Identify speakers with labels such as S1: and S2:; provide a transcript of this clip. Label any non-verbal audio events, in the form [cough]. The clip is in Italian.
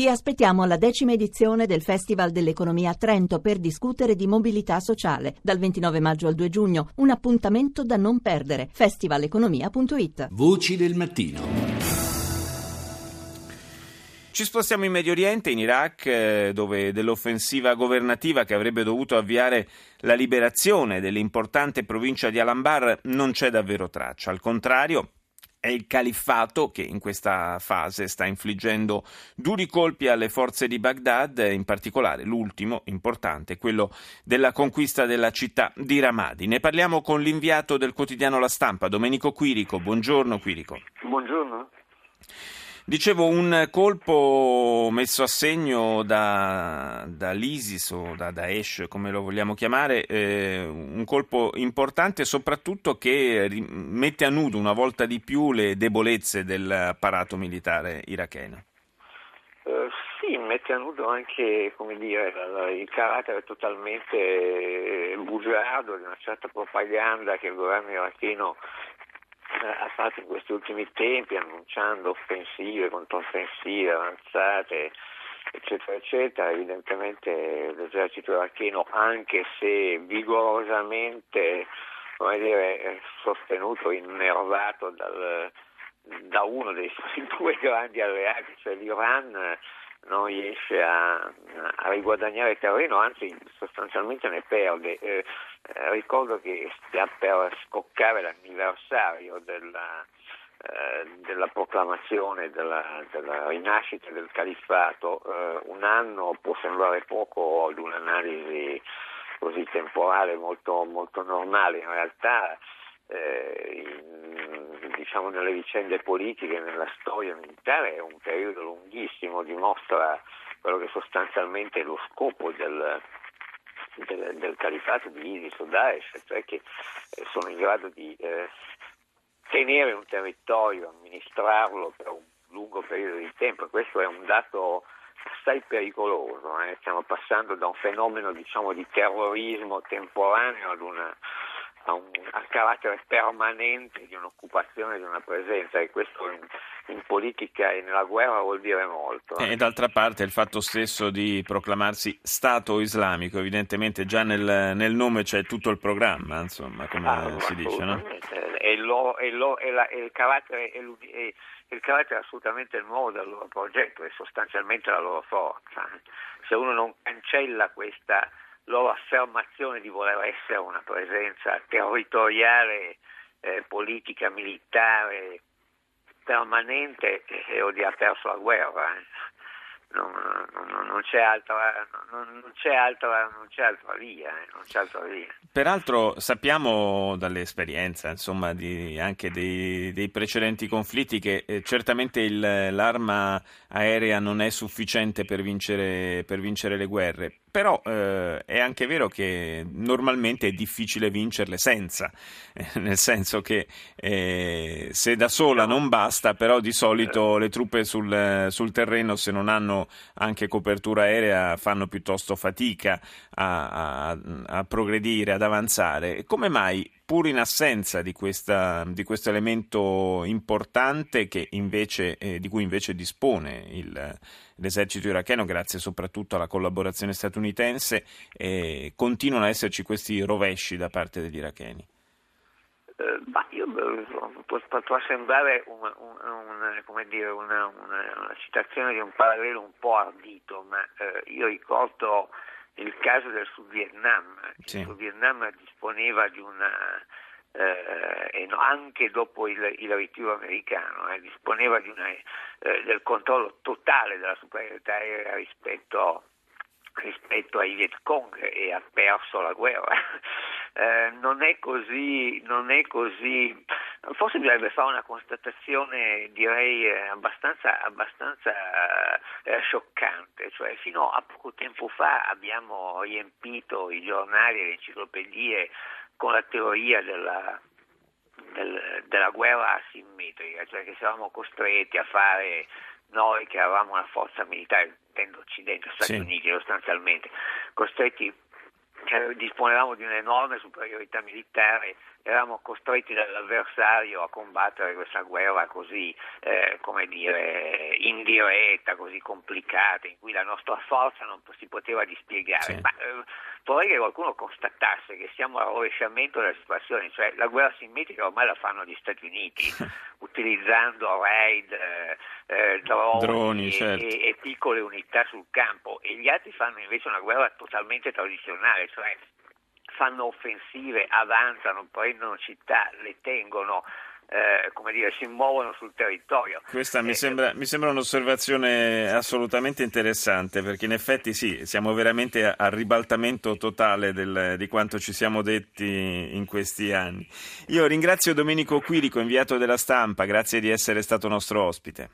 S1: Vi aspettiamo alla decima edizione del Festival dell'Economia a Trento per discutere di mobilità sociale dal 29 maggio al 2 giugno. Un appuntamento da non perdere. festivaleconomia.it.
S2: Voci del mattino.
S3: Ci spostiamo in Medio Oriente, in Iraq, eh, dove dell'offensiva governativa che avrebbe dovuto avviare la liberazione dell'importante provincia di Al-Anbar non c'è davvero traccia. Al contrario, è il califfato che in questa fase sta infliggendo duri colpi alle forze di Baghdad, in particolare l'ultimo importante, quello della conquista della città di Ramadi. Ne parliamo con l'inviato del quotidiano La Stampa, Domenico Quirico. Buongiorno Quirico.
S4: Buongiorno.
S3: Dicevo, un colpo messo a segno da, dall'ISIS o da Daesh, come lo vogliamo chiamare, eh, un colpo importante soprattutto che mette a nudo una volta di più le debolezze dell'apparato militare iracheno.
S4: Uh, sì, mette a nudo anche dire, il carattere totalmente bugiardo di una certa propaganda che il governo iracheno ha fatto in questi ultimi tempi annunciando offensive, controffensive, avanzate, eccetera, eccetera. Evidentemente l'esercito iracheno, anche se vigorosamente dire, sostenuto, innervato dal, da uno dei suoi [laughs] due grandi alleati, cioè l'Iran, non riesce a, a riguadagnare terreno, anzi sostanzialmente ne perde. Eh, eh, ricordo che sta per scoccare l'anniversario della, eh, della proclamazione della, della, rinascita del califfato. Eh, un anno può sembrare poco ad un'analisi così temporale molto, molto normale, in realtà eh, in, diciamo nelle vicende politiche, nella storia militare è un periodo lunghissimo, dimostra quello che sostanzialmente è lo scopo del, del, del califato di ISIS o Daesh, cioè che eh, sono in grado di eh, tenere un territorio, amministrarlo per un lungo periodo di tempo. Questo è un dato assai pericoloso. Eh. Stiamo passando da un fenomeno diciamo, di terrorismo temporaneo ad una a un a carattere permanente di un'occupazione, di una presenza e questo in, in, politica e nella guerra vuol dire molto.
S3: E d'altra parte il fatto stesso di proclamarsi Stato islamico, evidentemente già nel, nel nome c'è tutto il programma, insomma, come ah, si dice, no?
S4: E, lo, e, lo, e, la, e il carattere è, il carattere assolutamente nuovo del loro progetto è sostanzialmente la loro forza. Se uno non cancella questa loro affermazione di voler essere una presenza territoriale, eh, politica, militare permanente e o di ha perso la guerra. Eh non, non, non, c'è altra, non, c'è altra, non, c'è altra, via, eh, c'è altra via.
S3: Peraltro sappiamo dall'esperienza insomma, di, anche dei, dei, precedenti conflitti che eh, certamente il, l'arma aerea non è sufficiente per vincere, per vincere le guerre, però eh, è anche vero che normalmente è difficile vincerle senza, eh, nel senso che eh, se da sola non basta, però di solito le truppe sul, sul terreno se non hanno anche copertura aerea fanno piuttosto fatica a, a, a progredire, ad avanzare. Come mai, pur in assenza di, questa, di questo elemento importante invece, eh, di cui invece dispone il, l'esercito iracheno, grazie soprattutto alla collaborazione statunitense, eh, continuano a esserci questi rovesci da parte degli iracheni?
S4: Eh, ma io può, può sembrare una, una, dire, una, una, citazione di un parallelo un po' ardito, ma eh, io ricordo il caso del Sud Vietnam. Sì. Il Sud Vietnam disponeva di una eh, no, anche dopo il, il, ritiro americano, eh, disponeva una, eh, del controllo totale della superiorità aerea rispetto, rispetto ai Viet Cong e ha perso la guerra. [laughs] Eh, non, è così, non è così, forse bisognerebbe fare una constatazione direi eh, abbastanza, abbastanza eh, scioccante, cioè fino a poco tempo fa abbiamo riempito i giornali e le enciclopedie con la teoria della, del, della guerra asimmetrica, cioè che siamo costretti a fare noi che avevamo una forza militare, intendo Occidente, Stati sì. Uniti sostanzialmente, costretti cioè, disponevamo di un'enorme superiorità militare, eravamo costretti dall'avversario a combattere questa guerra così, eh, come dire, indiretta, così complicata, in cui la nostra forza non si poteva dispiegare. Sì. Ma, eh, vorrei che qualcuno constatasse che siamo al rovesciamento della situazione, cioè la guerra simmetrica ormai la fanno gli Stati Uniti, [laughs] utilizzando raid, eh, eh, droni, droni certo. e, e, piccole unità sul campo, e gli altri fanno invece una guerra totalmente tradizionale, cioè fanno offensive, avanzano, prendono città, le tengono eh, come dire, si muovono sul territorio.
S3: Questa mi, eh, sembra, mi, sembra, un'osservazione assolutamente interessante perché in effetti sì, siamo veramente al ribaltamento totale del, di quanto ci siamo detti in questi anni. Io ringrazio Domenico Quirico, inviato della stampa, grazie di essere stato nostro ospite.